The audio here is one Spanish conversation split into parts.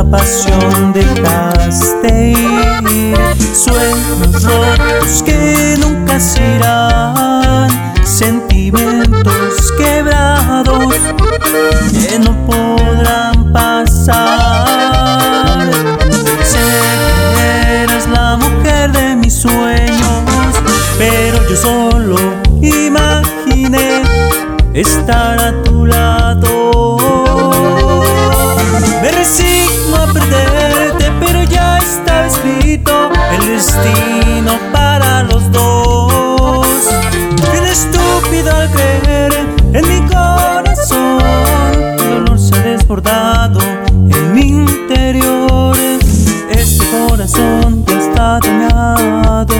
pasión dejaste ir, sueños rotos que nunca se irán, sentimientos quebrados que no podrán pasar. Sé eres la mujer de mis sueños, pero yo solo imaginé estar a tu destino para los dos. Bien estúpido al creer en mi corazón, el dolor se ha desbordado en mi interior. Este corazón ya está dañado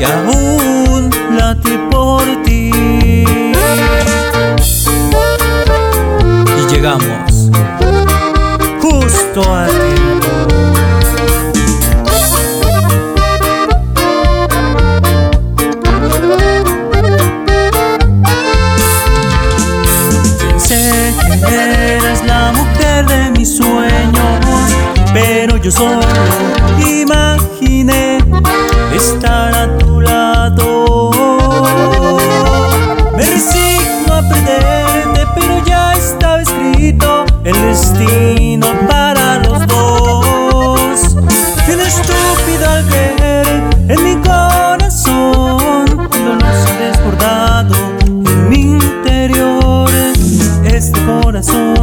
y aún late por ti. Y llegamos justo a tiempo. Yo solo imaginé estar a tu lado. Me resigno a perderte, pero ya estaba escrito el destino para los dos. Bien estúpido al creer en mi corazón, se ha desbordado en mi interior. Este corazón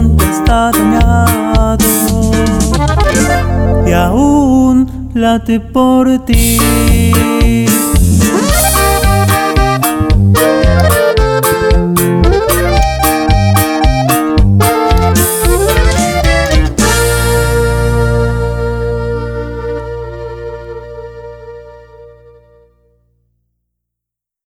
late por ti.